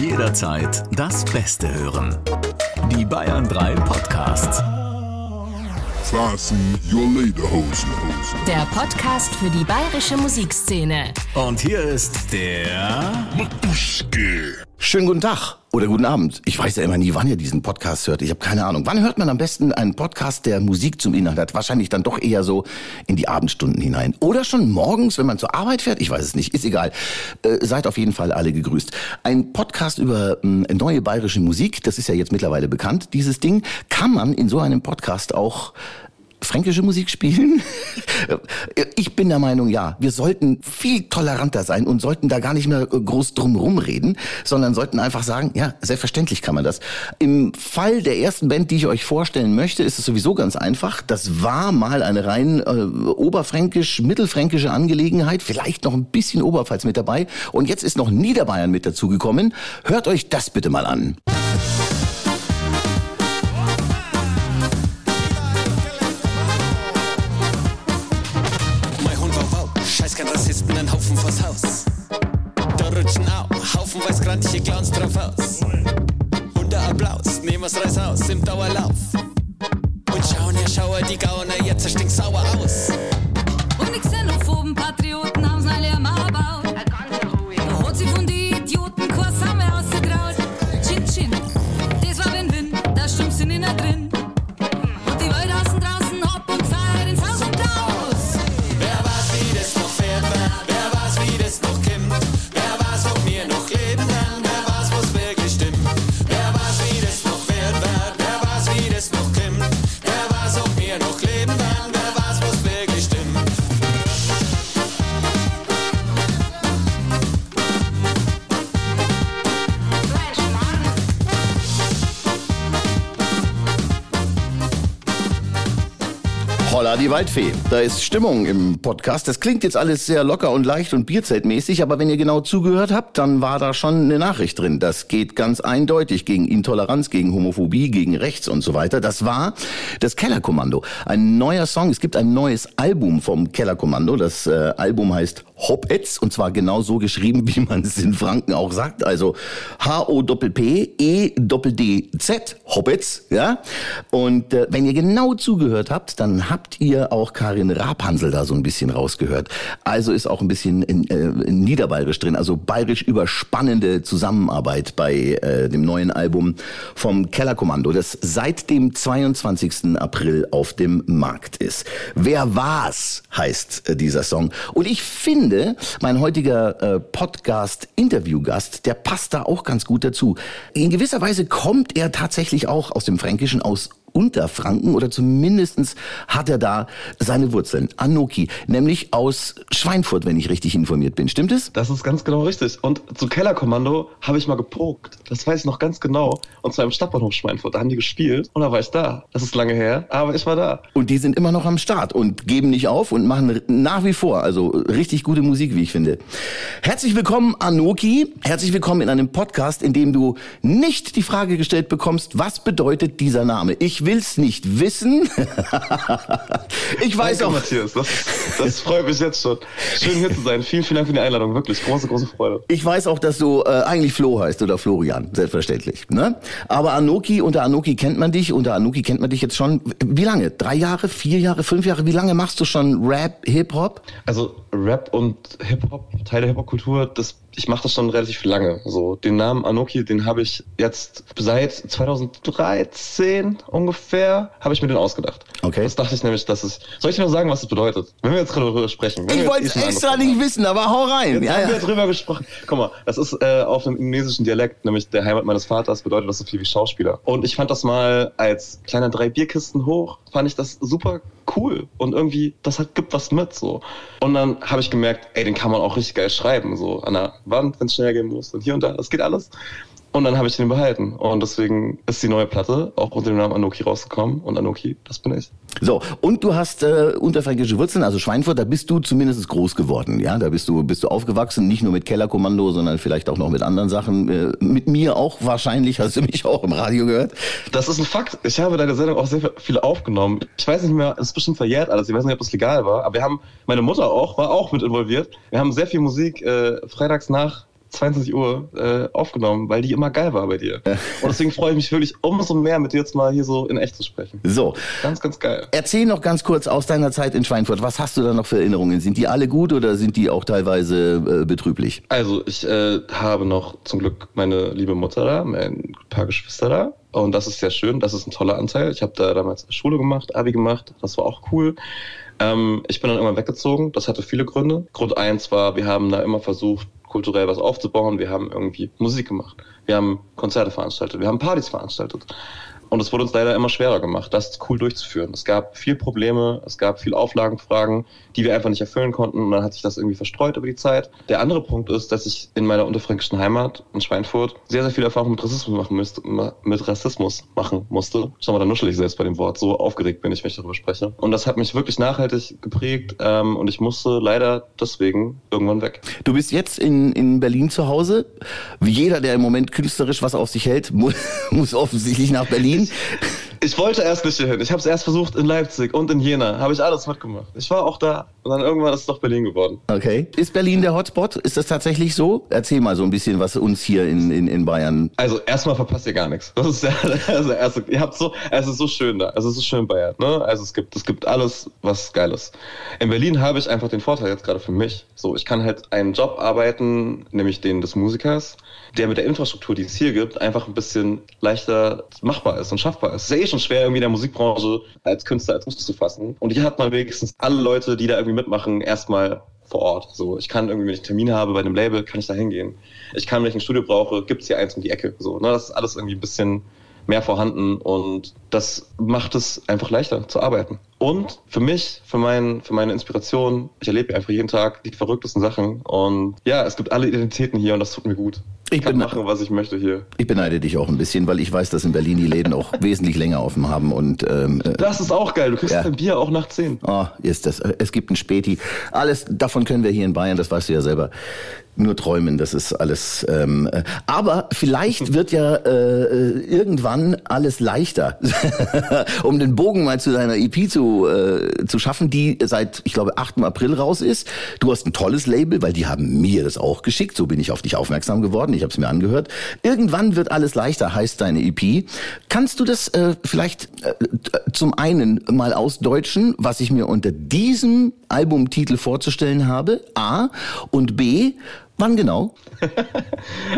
Jederzeit das Beste hören. Die Bayern 3 Podcasts. Fasten your Lederhosen. Der Podcast für die bayerische Musikszene. Und hier ist der Matuschke. Schönen guten Tag oder guten Abend. Ich weiß ja immer nie, wann ihr diesen Podcast hört. Ich habe keine Ahnung. Wann hört man am besten einen Podcast, der Musik zum Inhalt hat? Wahrscheinlich dann doch eher so in die Abendstunden hinein. Oder schon morgens, wenn man zur Arbeit fährt? Ich weiß es nicht. Ist egal. Äh, seid auf jeden Fall alle gegrüßt. Ein Podcast über ähm, neue bayerische Musik, das ist ja jetzt mittlerweile bekannt, dieses Ding, kann man in so einem Podcast auch fränkische Musik spielen? Ich bin der Meinung, ja. Wir sollten viel toleranter sein und sollten da gar nicht mehr groß drum reden, sondern sollten einfach sagen, ja, selbstverständlich kann man das. Im Fall der ersten Band, die ich euch vorstellen möchte, ist es sowieso ganz einfach. Das war mal eine rein äh, oberfränkisch, mittelfränkische Angelegenheit, vielleicht noch ein bisschen Oberpfalz mit dabei. Und jetzt ist noch Niederbayern mit dazugekommen. Hört euch das bitte mal an. Grantige Clowns drauf aus. Hunde Applaus, nehmen wir's Reis aus im Dauerlauf. Und schauen her, schauer die Gauner, jetzt stinkt sauer aus. Holla die Waldfee. Da ist Stimmung im Podcast. Das klingt jetzt alles sehr locker und leicht und bierzeltmäßig, aber wenn ihr genau zugehört habt, dann war da schon eine Nachricht drin. Das geht ganz eindeutig gegen Intoleranz, gegen Homophobie, gegen Rechts und so weiter. Das war das Kellerkommando. Ein neuer Song. Es gibt ein neues Album vom Kellerkommando. Das äh, Album heißt Hopetz und zwar genau so geschrieben, wie man es in Franken auch sagt. Also H-O-P-P, E-D-D-Z, Hopetz, ja. Und äh, wenn ihr genau zugehört habt, dann habt ihr auch Karin Rapansel da so ein bisschen rausgehört. Also ist auch ein bisschen in, äh, in Niederbayerisch drin, also bayerisch überspannende Zusammenarbeit bei äh, dem neuen Album vom Kellerkommando, das seit dem 22. April auf dem Markt ist. Wer war's heißt äh, dieser Song. Und ich finde, mein heutiger äh, Podcast-Interviewgast, der passt da auch ganz gut dazu. In gewisser Weise kommt er tatsächlich auch aus dem Fränkischen, aus Unterfranken oder zumindestens hat er da seine Wurzeln. Anoki, nämlich aus Schweinfurt, wenn ich richtig informiert bin. Stimmt es? Das ist ganz genau richtig. Und zu Kellerkommando habe ich mal gepokt. Das weiß ich noch ganz genau. Und zwar im Stadtbahnhof Schweinfurt. Da haben die gespielt und da war ich da. Das ist lange her, aber ich war da. Und die sind immer noch am Start und geben nicht auf und machen nach wie vor, also richtig gute Musik, wie ich finde. Herzlich willkommen, Anoki. Herzlich willkommen in einem Podcast, in dem du nicht die Frage gestellt bekommst, was bedeutet dieser Name? Ich will's nicht wissen. ich weiß Danke, auch. Matthias. Das, das freut mich jetzt schon. Schön hier zu sein. Vielen, vielen Dank für die Einladung. Wirklich große, große Freude. Ich weiß auch, dass du äh, eigentlich Flo heißt oder Florian, selbstverständlich. Ne? Aber Anoki, unter Anoki kennt man dich, unter Anoki kennt man dich jetzt schon, wie lange? Drei Jahre, vier Jahre, fünf Jahre? Wie lange machst du schon Rap, Hip-Hop? Also Rap und Hip-Hop, Teil der Hip-Hop-Kultur, das, ich mache das schon relativ lange. So, den Namen Anoki, den habe ich jetzt seit 2013 ungefähr, habe ich mir den ausgedacht. Okay. Das dachte ich nämlich, dass es. Soll ich dir mal sagen, was das bedeutet? Wenn wir jetzt darüber sprechen. Ich wir wollte eh es schon extra nicht wissen, aber hau rein. Jetzt Ja, haben wir ja. drüber gesprochen. Guck mal, das ist äh, auf einem indonesischen Dialekt, nämlich der Heimat meines Vaters, bedeutet das so viel wie Schauspieler. Und ich fand das mal als kleiner drei Bierkisten hoch, fand ich das super cool und irgendwie, das hat, gibt was mit so. Und dann habe ich gemerkt, ey, den kann man auch richtig geil schreiben, so an der Wand, wenn es schnell gehen muss und hier und da, das geht alles. Und dann habe ich den behalten. Und deswegen ist die neue Platte auch unter dem Namen Anoki rausgekommen. Und Anoki, das bin ich. So, und du hast äh, unterfränkische Wurzeln, also Schweinfurt, da bist du zumindest groß geworden, ja? Da bist du bist du aufgewachsen, nicht nur mit Kellerkommando, sondern vielleicht auch noch mit anderen Sachen. Äh, mit mir auch wahrscheinlich, hast du mich auch im Radio gehört. Das ist ein Fakt. Ich habe deine Sendung auch sehr viel aufgenommen. Ich weiß nicht mehr, es ist bestimmt verjährt alles. Ich weiß nicht, ob das legal war. Aber wir haben, meine Mutter auch, war auch mit involviert. Wir haben sehr viel Musik äh, freitags nach 22 Uhr äh, aufgenommen, weil die immer geil war bei dir. Und deswegen freue ich mich wirklich umso mehr, mit dir jetzt mal hier so in echt zu sprechen. So, Ganz, ganz geil. erzähl noch ganz kurz aus deiner Zeit in Schweinfurt. Was hast du da noch für Erinnerungen? Sind die alle gut oder sind die auch teilweise äh, betrüblich? Also, ich äh, habe noch zum Glück meine liebe Mutter da, ein paar Geschwister da. Und das ist sehr schön, das ist ein toller Anteil. Ich habe da damals Schule gemacht, Abi gemacht, das war auch cool. Ähm, ich bin dann irgendwann weggezogen, das hatte viele Gründe. Grund eins war, wir haben da immer versucht, kulturell was aufzubauen. Wir haben irgendwie Musik gemacht. Wir haben Konzerte veranstaltet. Wir haben Partys veranstaltet. Und es wurde uns leider immer schwerer gemacht, das cool durchzuführen. Es gab viel Probleme, es gab viel Auflagenfragen, die wir einfach nicht erfüllen konnten. Und dann hat sich das irgendwie verstreut über die Zeit. Der andere Punkt ist, dass ich in meiner unterfränkischen Heimat in Schweinfurt sehr, sehr viel Erfahrung mit Rassismus machen müsste, mit Rassismus machen musste. Schau mal, da nuschel ich selbst bei dem Wort. So aufgeregt bin ich, wenn ich darüber spreche. Und das hat mich wirklich nachhaltig geprägt. Ähm, und ich musste leider deswegen irgendwann weg. Du bist jetzt in, in Berlin zu Hause. Wie jeder, der im Moment künstlerisch was auf sich hält, mu muss offensichtlich nach Berlin. Ich wollte erst nicht hierhin. Ich habe es erst versucht in Leipzig und in Jena. Habe ich alles mitgemacht. Ich war auch da. Und dann irgendwann ist es doch Berlin geworden. Okay. Ist Berlin der Hotspot? Ist das tatsächlich so? Erzähl mal so ein bisschen, was uns hier in, in, in Bayern. Also erstmal verpasst ihr gar nichts. Das ist der, also erste. Ihr habt so, es ist so schön da. Es ist so schön in Bayern. Ne? Also es gibt, es gibt alles, was geil ist. In Berlin habe ich einfach den Vorteil jetzt gerade für mich. So, ich kann halt einen Job arbeiten, nämlich den des Musikers, der mit der Infrastruktur, die es hier gibt, einfach ein bisschen leichter machbar ist und schaffbar ist. Es ist eh schon schwer, irgendwie in der Musikbranche als Künstler als Fuß zu fassen. Und hier hat man wenigstens alle Leute, die da irgendwie mitmachen, erstmal vor Ort. So, ich kann irgendwie, wenn ich Termine habe bei einem Label, kann ich da hingehen. Ich kann, wenn ich ein Studio brauche, gibt es hier eins um die Ecke. So, ne? Das ist alles irgendwie ein bisschen mehr vorhanden und das macht es einfach leichter zu arbeiten. Und für mich, für, mein, für meine Inspiration, ich erlebe einfach jeden Tag die verrücktesten Sachen und ja, es gibt alle Identitäten hier und das tut mir gut. Ich kann bin- machen, was ich möchte hier. Ich beneide dich auch ein bisschen, weil ich weiß, dass in Berlin die Läden auch wesentlich länger offen haben und ähm, äh, Das ist auch geil. Du kriegst Ja. dein Bier auch nach 10. Oh, ist das. Es gibt ein Späti. Alles davon können wir hier in Bayern, das weißt du ja selber, nur träumen. Das ist alles. Ähm, äh, aber vielleicht wird ja äh, irgendwann alles leichter, um den Bogen mal zu deiner EP zu, äh, zu schaffen, die seit, ich glaube, 8. April raus ist. Du hast ein tolles Label, weil die haben mir das auch geschickt. So bin ich auf dich aufmerksam geworden. Ich habe es mir angehört. Irgendwann wird alles leichter, heißt deine EP. Kannst du das äh, vielleicht äh, zum einen mal ausdeutschen, was ich mir unter diesem Albumtitel vorzustellen habe? A. Und B. Wann genau?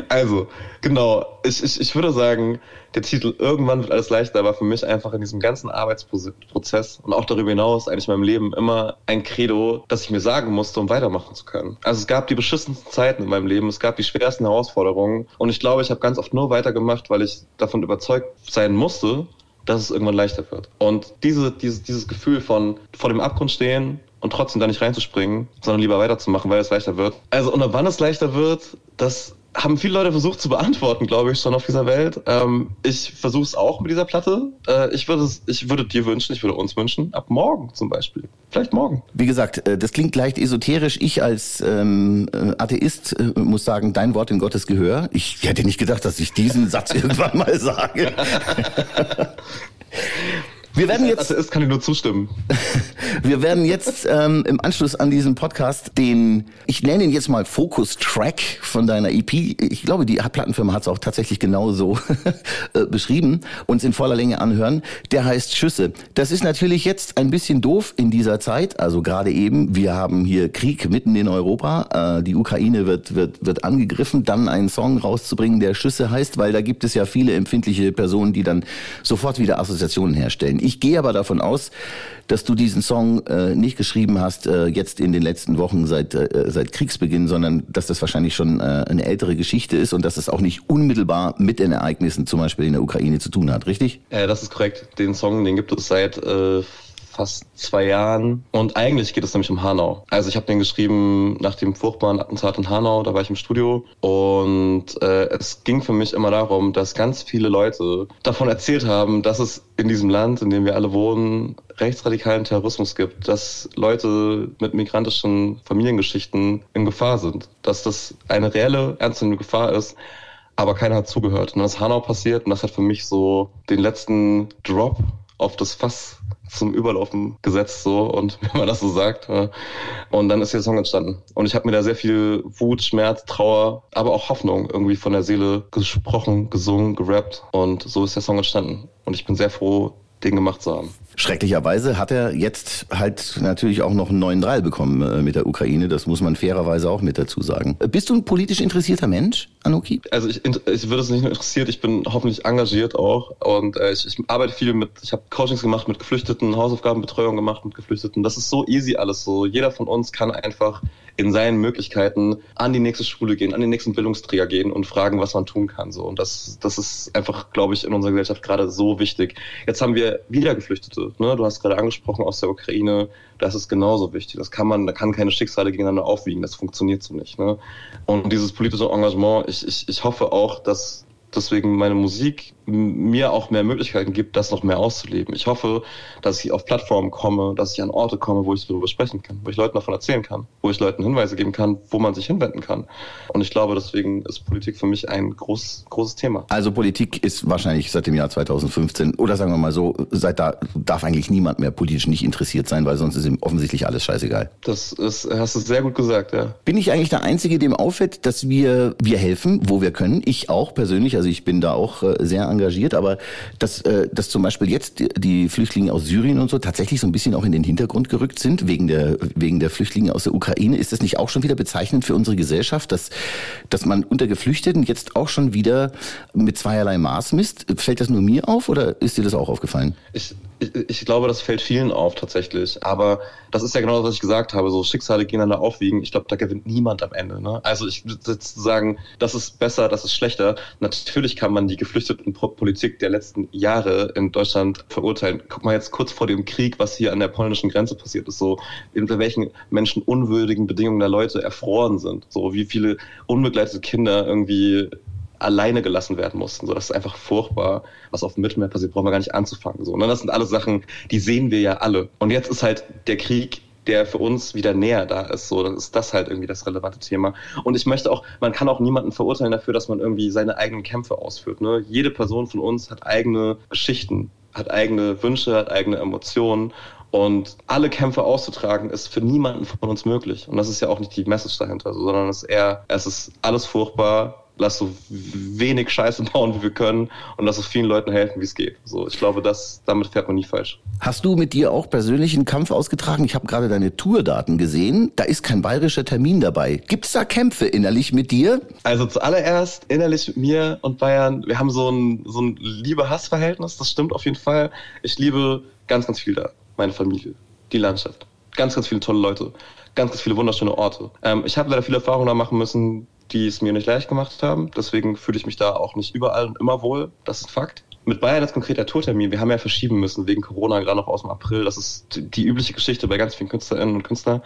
Also, genau. Ich, ich, ich würde sagen, der Titel Irgendwann wird alles leichter war für mich einfach in diesem ganzen Arbeitsprozess und auch darüber hinaus eigentlich in meinem Leben immer ein Credo, das ich mir sagen musste, um weitermachen zu können. Also es gab die beschissensten Zeiten in meinem Leben, es gab die schwersten Herausforderungen und ich glaube, ich habe ganz oft nur weitergemacht, weil ich davon überzeugt sein musste, dass es irgendwann leichter wird. Und diese, dieses, dieses Gefühl von vor dem Abgrund stehen und trotzdem da nicht reinzuspringen, sondern lieber weiterzumachen, weil es leichter wird. Also, und wann es leichter wird, das haben viele Leute versucht zu beantworten, glaube ich, schon auf dieser Welt. Ähm, ich versuche es auch mit dieser Platte. Äh, ich, würde es, ich würde dir wünschen, ich würde uns wünschen, ab morgen zum Beispiel. Vielleicht morgen. Wie gesagt, äh, das klingt leicht esoterisch. Ich als ähm, äh, Atheist äh, muss sagen, dein Wort in Gottes Gehör. Ich hätte nicht gedacht, dass ich diesen Satz irgendwann mal sage. Wir werden jetzt Also, es kann ich nur zustimmen. Wir werden jetzt ähm, im Anschluss an diesen Podcast den, ich nenne ihn jetzt mal Focus-Track von deiner EP, ich glaube, die Plattenfirma hat es auch tatsächlich genau so äh, beschrieben, uns in voller Länge anhören. Der heißt Schüsse. Das ist natürlich jetzt ein bisschen doof in dieser Zeit, also gerade eben, wir haben hier Krieg mitten in Europa, äh, die Ukraine wird, wird, wird angegriffen, dann einen Song rauszubringen, der Schüsse heißt, weil da gibt es ja viele empfindliche Personen, die dann sofort wieder Assoziationen herstellen. Ich gehe aber davon aus, dass du diesen Song äh, nicht geschrieben hast äh, jetzt in den letzten Wochen seit äh, seit Kriegsbeginn, sondern dass das wahrscheinlich schon äh, eine ältere Geschichte ist und dass es auch nicht unmittelbar mit den Ereignissen zum Beispiel in der Ukraine zu tun hat, richtig? Äh, das ist korrekt. Den Song, den gibt es seit äh, fast zwei Jahren. Und eigentlich geht es nämlich um Hanau. Also ich habe den geschrieben nach dem furchtbaren Attentat in Hanau. Da war ich im Studio. Und äh, es ging für mich immer darum, dass ganz viele Leute davon erzählt haben, dass es in diesem Land, in dem wir alle wohnen, rechtsradikalen Terrorismus gibt, dass Leute mit migrantischen Familiengeschichten in Gefahr sind, dass das eine reelle, ernstzunehmende Gefahr ist, aber keiner hat zugehört. Und dann ist Hanau passiert und das hat für mich so den letzten Drop auf das Fass zum Überlaufen gesetzt, so und wenn man das so sagt. Ja. Und dann ist der Song entstanden. Und ich habe mir da sehr viel Wut, Schmerz, Trauer, aber auch Hoffnung irgendwie von der Seele gesprochen, gesungen, gerappt. Und so ist der Song entstanden. Und ich bin sehr froh, den gemacht zu haben. Schrecklicherweise hat er jetzt halt natürlich auch noch einen neuen Drall bekommen äh, mit der Ukraine. Das muss man fairerweise auch mit dazu sagen. Bist du ein politisch interessierter Mensch, Anoki? Also ich, ich würde es nicht nur interessiert, ich bin hoffentlich engagiert auch und äh, ich, ich arbeite viel mit, ich habe Coachings gemacht mit Geflüchteten, Hausaufgabenbetreuung gemacht mit Geflüchteten. Das ist so easy alles so. Jeder von uns kann einfach in seinen Möglichkeiten an die nächste Schule gehen, an den nächsten Bildungsträger gehen und fragen, was man tun kann. So. Und das, das ist einfach, glaube ich, in unserer Gesellschaft gerade so wichtig. Jetzt haben wir wieder Geflüchtete. Ne? Du hast gerade angesprochen aus der Ukraine. Das ist genauso wichtig. Das kann man, da kann keine Schicksale gegeneinander aufwiegen. Das funktioniert so nicht. Ne? Und dieses politische Engagement, ich, ich, ich hoffe auch, dass deswegen meine Musik mir auch mehr Möglichkeiten gibt, das noch mehr auszuleben. Ich hoffe, dass ich auf Plattformen komme, dass ich an Orte komme, wo ich darüber sprechen kann, wo ich Leuten davon erzählen kann, wo ich Leuten Hinweise geben kann, wo man sich hinwenden kann. Und ich glaube, deswegen ist Politik für mich ein groß, großes Thema. Also Politik ist wahrscheinlich seit dem Jahr 2015 oder sagen wir mal so, seit da darf eigentlich niemand mehr politisch nicht interessiert sein, weil sonst ist ihm offensichtlich alles scheißegal. Das ist, hast du sehr gut gesagt, ja. Bin ich eigentlich der Einzige, dem auffällt, dass wir, wir helfen, wo wir können? Ich auch persönlich, also ich bin da auch äh, sehr engagiert, aber dass, äh, dass zum Beispiel jetzt die, Flüchtlinge aus Syrien und so tatsächlich so ein bisschen auch in den Hintergrund gerückt sind, wegen der, wegen der Flüchtlinge aus der Ukraine, ist das nicht auch schon wieder bezeichnend für unsere Gesellschaft, dass, dass man unter Geflüchteten jetzt auch schon wieder mit zweierlei Maß misst? Fällt das nur mir auf oder ist dir das auch aufgefallen? Ich, ich, glaube, das fällt vielen auf tatsächlich. Aber das ist ja genau das, was ich gesagt habe. So Schicksale gegeneinander aufwiegen. Ich glaube, da gewinnt niemand am Ende. Ne? Also ich würde sagen, das ist besser, das ist schlechter. Natürlich kann man die geflüchteten Politik der letzten Jahre in Deutschland verurteilen. Guck mal jetzt kurz vor dem Krieg, was hier an der polnischen Grenze passiert ist. So unter welchen menschenunwürdigen Bedingungen da Leute erfroren sind. So wie viele unbegleitete Kinder irgendwie alleine gelassen werden mussten. So, das ist einfach furchtbar, was auf dem Mittelmeer passiert, brauchen wir gar nicht anzufangen. So, ne? das sind alles Sachen, die sehen wir ja alle. Und jetzt ist halt der Krieg der für uns wieder näher da ist. So, dann ist das halt irgendwie das relevante Thema. Und ich möchte auch, man kann auch niemanden verurteilen dafür, dass man irgendwie seine eigenen Kämpfe ausführt. Ne? Jede Person von uns hat eigene Geschichten, hat eigene Wünsche, hat eigene Emotionen. Und alle Kämpfe auszutragen, ist für niemanden von uns möglich. Und das ist ja auch nicht die Message dahinter, sondern es ist eher, es ist alles furchtbar, lass so wenig Scheiße bauen, wie wir können und lass so vielen Leuten helfen, wie es geht. So, ich glaube, das, damit fährt man nie falsch. Hast du mit dir auch persönlich einen Kampf ausgetragen? Ich habe gerade deine Tourdaten gesehen. Da ist kein bayerischer Termin dabei. Gibt es da Kämpfe innerlich mit dir? Also zuallererst innerlich mit mir und Bayern. Wir haben so ein, so ein Liebe-Hass-Verhältnis. Das stimmt auf jeden Fall. Ich liebe ganz, ganz viel da. Meine Familie, die Landschaft. Ganz, ganz viele tolle Leute. Ganz, ganz viele wunderschöne Orte. Ähm, ich habe leider viele Erfahrungen da machen müssen, die es mir nicht leicht gemacht haben. Deswegen fühle ich mich da auch nicht überall und immer wohl. Das ist ein Fakt. Mit Bayern als konkreter Tourtermin, wir haben ja verschieben müssen wegen Corona, gerade noch aus dem April. Das ist die übliche Geschichte bei ganz vielen Künstlerinnen und Künstlern.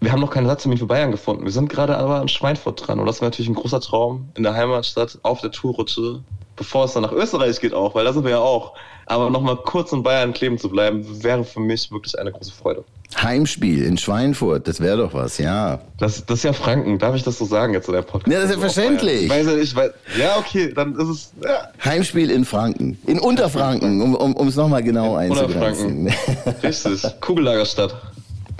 Wir haben noch keinen Ersatztermin für Bayern gefunden. Wir sind gerade aber in Schweinfurt dran. Und das wäre natürlich ein großer Traum in der Heimatstadt auf der Tourrutsche, bevor es dann nach Österreich geht auch, weil da sind wir ja auch. Aber nochmal kurz in Bayern kleben zu bleiben, wäre für mich wirklich eine große Freude. Heimspiel in Schweinfurt, das wäre doch was, ja. Das, das ist ja Franken, darf ich das so sagen jetzt in der Podcast? Ja, das ist ja verständlich. Ich weiß, ich weiß, ja, okay, dann ist es. Ja. Heimspiel in Franken, in Unterfranken, um, um, um es nochmal genau einzugrenzen. Unterfranken, richtig, Kugellagerstadt.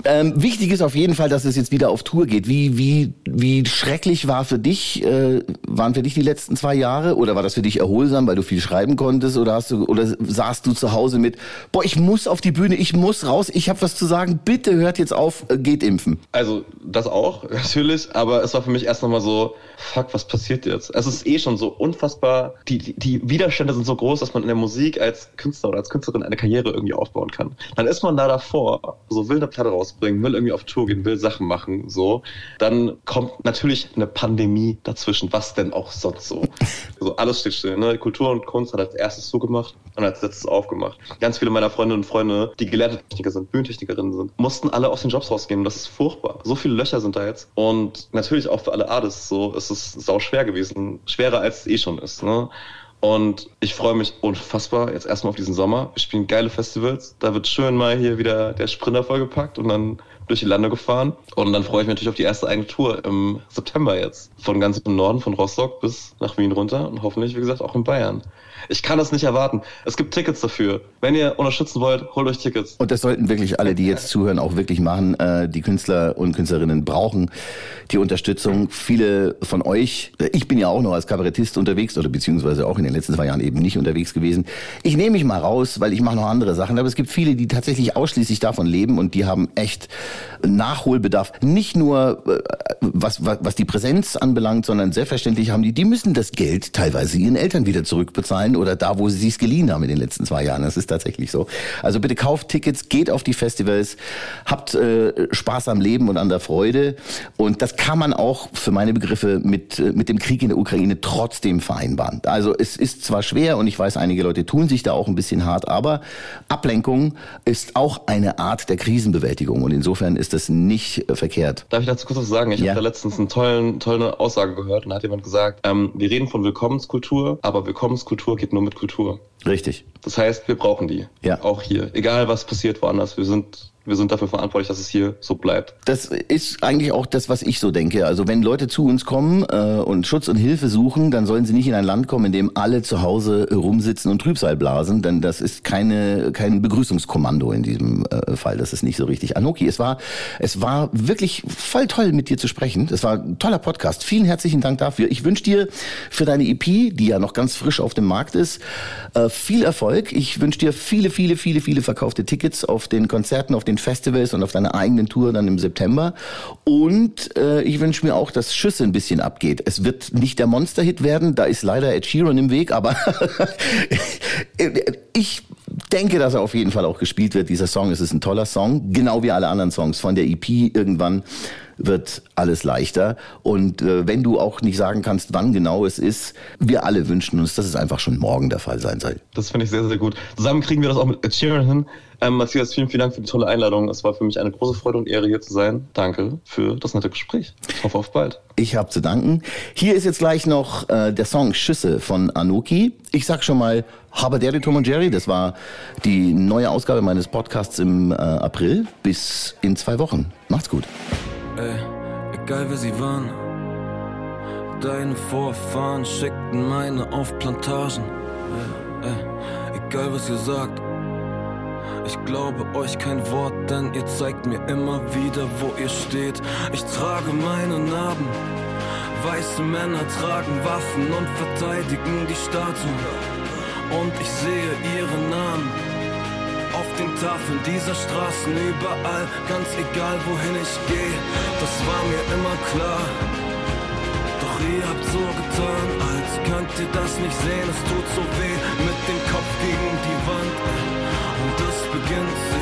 Ähm, wichtig ist auf jeden Fall, dass es jetzt wieder auf Tour geht. Wie, wie, wie schrecklich war für dich, äh, waren für dich die letzten zwei Jahre? Oder war das für dich erholsam, weil du viel schreiben konntest? Oder hast du, oder saßt du zu Hause mit, boah, ich muss auf die Bühne, ich muss raus, ich habe was zu sagen, bitte hört jetzt auf, äh, geht impfen? Also, das auch, natürlich, aber es war für mich erst nochmal so, fuck, was passiert jetzt? Es ist eh schon so unfassbar, die, die, die Widerstände sind so groß, dass man in der Musik als Künstler oder als Künstlerin eine Karriere irgendwie aufbauen kann. Dann ist man da davor, so will eine Platte raus rausbringen, will irgendwie auf Tour gehen, will Sachen machen, so, dann kommt natürlich eine Pandemie dazwischen. Was denn auch sonst so? Also alles steht still. Ne? Kultur und Kunst hat als erstes zugemacht und als letztes aufgemacht. Ganz viele meiner Freundinnen und Freunde, die gelehrte Techniker sind, Bühnentechnikerinnen sind, mussten alle aus den Jobs rausgehen. Das ist furchtbar. So viele Löcher sind da jetzt. Und natürlich auch für alle Artists so ist es sau schwer gewesen. Schwerer als es eh schon ist. Ne? Und ich freue mich unfassbar jetzt erstmal auf diesen Sommer. Wir spielen geile Festivals. Da wird schön mal hier wieder der Sprinter vollgepackt und dann durch die Lande gefahren. Und dann freue ich mich natürlich auf die erste eigene Tour im September jetzt. Von ganz im Norden, von Rostock bis nach Wien runter und hoffentlich, wie gesagt, auch in Bayern. Ich kann das nicht erwarten. Es gibt Tickets dafür. Wenn ihr unterstützen wollt, holt euch Tickets. Und das sollten wirklich alle, die jetzt zuhören, auch wirklich machen. Äh, Die Künstler und Künstlerinnen brauchen die Unterstützung. Viele von euch, äh, ich bin ja auch noch als Kabarettist unterwegs oder beziehungsweise auch in den letzten zwei Jahren eben nicht unterwegs gewesen. Ich nehme mich mal raus, weil ich mache noch andere Sachen. Aber es gibt viele, die tatsächlich ausschließlich davon leben und die haben echt Nachholbedarf. Nicht nur äh, was, was, was die Präsenz anbelangt, sondern selbstverständlich haben die, die müssen das Geld teilweise ihren Eltern wieder zurückbezahlen oder da, wo sie es geliehen haben in den letzten zwei Jahren. Das ist tatsächlich so. Also bitte kauft Tickets, geht auf die Festivals, habt äh, Spaß am Leben und an der Freude. Und das kann man auch für meine Begriffe mit, äh, mit dem Krieg in der Ukraine trotzdem vereinbaren. Also es ist zwar schwer und ich weiß, einige Leute tun sich da auch ein bisschen hart, aber Ablenkung ist auch eine Art der Krisenbewältigung und insofern ist das nicht äh, verkehrt. Darf ich dazu kurz was sagen? Ich Ja. habe da letztens eine tollen, tolle Aussage gehört und da hat jemand gesagt, ähm, wir reden von Willkommenskultur, aber Willkommenskultur geht nur mit Kultur. Richtig. Das heißt, wir brauchen die. Ja. Auch hier. Egal was passiert woanders. Wir sind, wir sind dafür verantwortlich, dass es hier so bleibt. Das ist eigentlich auch das, was ich so denke. Also wenn Leute zu uns kommen äh, und Schutz und Hilfe suchen, dann sollen sie nicht in ein Land kommen, in dem alle zu Hause rumsitzen und Trübsal blasen, denn das ist keine kein Begrüßungskommando in diesem äh, Fall. Das ist nicht so richtig. Anoki, es war es war wirklich voll toll mit dir zu sprechen. Es war ein toller Podcast. Vielen herzlichen Dank dafür. Ich wünsche dir für deine EP, die ja noch ganz frisch auf dem Markt ist, äh, viel Erfolg. Ich wünsche dir viele, viele, viele, viele verkaufte Tickets auf den Konzerten, auf den Festivals und auf deiner eigenen Tour dann im September. Und äh, ich wünsche mir auch, dass Schüsse ein bisschen abgeht. Es wird nicht der Monster-Hit werden, da ist leider Ed Sheeran im Weg, aber ich denke, dass er auf jeden Fall auch gespielt wird. Dieser Song, es ist ein toller Song, genau wie alle anderen Songs von der EP irgendwann wird alles leichter. Und äh, wenn du auch nicht sagen kannst, wann genau es ist, wir alle wünschen uns, dass es einfach schon morgen der Fall sein soll. Das finde ich sehr, sehr gut. Zusammen kriegen wir das auch mit Ed Sheeran hin. Ähm, Matthias, vielen, vielen Dank für die tolle Einladung. Es war für mich eine große Freude und Ehre, hier zu sein. Danke für das nette Gespräch. Ich hoffe auf bald. Ich habe zu danken. Hier ist jetzt gleich noch äh, der Song Schüsse von Anuki. Ich sag schon mal Haberderi Tom und Jerry. Das war die neue Ausgabe meines Podcasts im äh, April. Bis in zwei Wochen. Macht's gut. Ey, egal wer sie waren. Deine Vorfahren schickten meine auf Plantagen. Ey, ey, egal was ihr sagt. Ich glaube euch kein Wort, denn ihr zeigt mir immer wieder, wo ihr steht. Ich trage meine Narben. Weiße Männer tragen Waffen und verteidigen die Statuen. Und ich sehe ihre Namen auf den Tafeln dieser Straßen überall, ganz egal wohin ich gehe, das war mir immer klar. Doch ihr habt so getan, als könnt ihr das nicht sehen, es tut so weh, mit dem Kopf gegen die Wand. Und es beginnt sich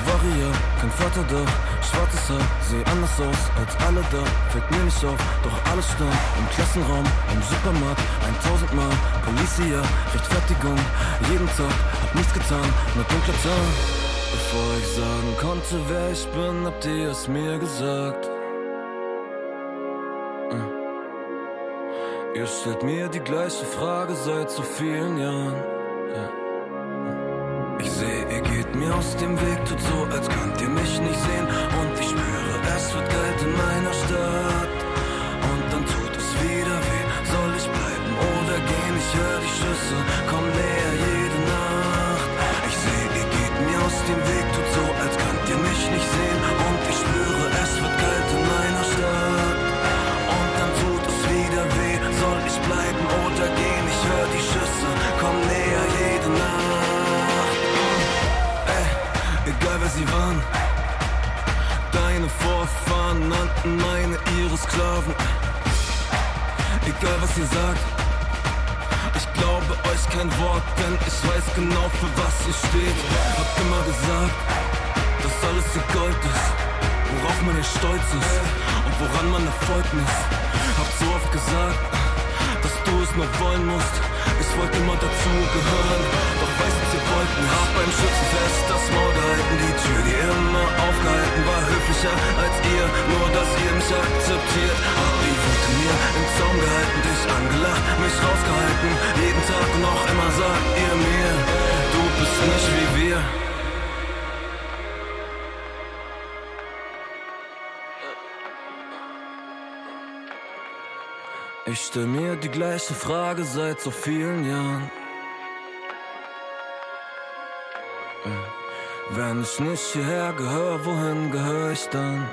Mann, Bavaria, kein Vater da, schwarzes Haar, seh anders aus als alle da, fällt mir nicht auf, doch alles stand im Klassenraum, im Supermarkt, ein tausendmal, Policia, Rechtfertigung, jeden Tag, hab nichts getan, nur dunkler Tag. Bevor ich sagen konnte, wer ich bin, habt ihr es mir gesagt. Ihr stellt mir die gleiche Frage seit so vielen Jahren. Ja. Mir aus dem Weg, tut so, als könnt ihr mich nicht sehen. Und ich spüre, es wird kalt in meiner Stadt. Und dann tut es wieder weh. Soll ich bleiben oder gehen? Ich höre die Schüsse, komm näher steht. Habt immer gesagt, dass alles hier Gold ist, worauf man hier stolz ist und woran man Erfolg misst. Habt so oft gesagt, dass du es nur wollen musst. Ich wollte immer dazugehören, doch weiß es, ihr wollt nicht. Hab beim Schützenfest das Maul gehalten, die Tür, die immer aufgehalten war, höflicher als ihr, nur dass ihr mich akzeptiert. Hab die Wut in mir im Zaum gehalten, dich angelacht, mich rausgehalten, jeden Tag auch immer sagt ihr mir, bist nicht wie wir. Ich stell mir die gleiche Frage seit so vielen Jahren. Wenn ich nicht hierher gehöre, wohin gehöre ich dann?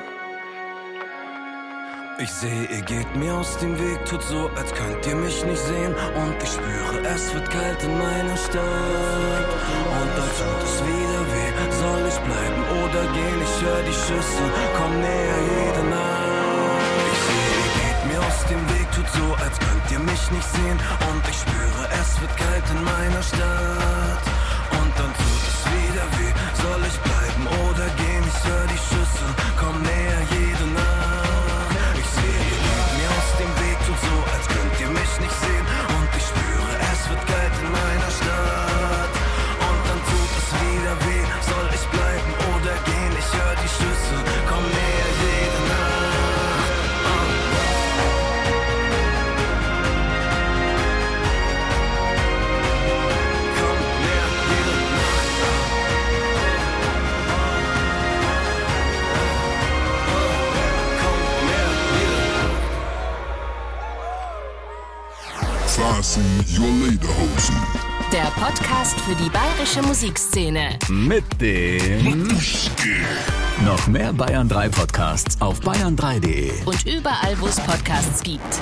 Ich sehe, ihr geht mir aus dem Weg, tut so, als könnt ihr mich nicht sehen. Und ich spüre, es wird kalt in meiner Stadt. Und dann tut es wieder weh. Soll ich bleiben oder gehen? Ich höre die Schüsse, komm näher jede Nacht. Ich sehe, ihr geht mir aus dem Weg, tut so, als könnt ihr mich nicht sehen. Und ich spüre, es wird kalt in meiner Stadt. Und dann tut es wieder weh. Soll ich bleiben oder gehen? Ich höre die Schüsse, für die bayerische Musikszene. Mit dem noch mehr Bayern 3 Podcasts auf bayern3.de. Und überall, wo es Podcasts gibt.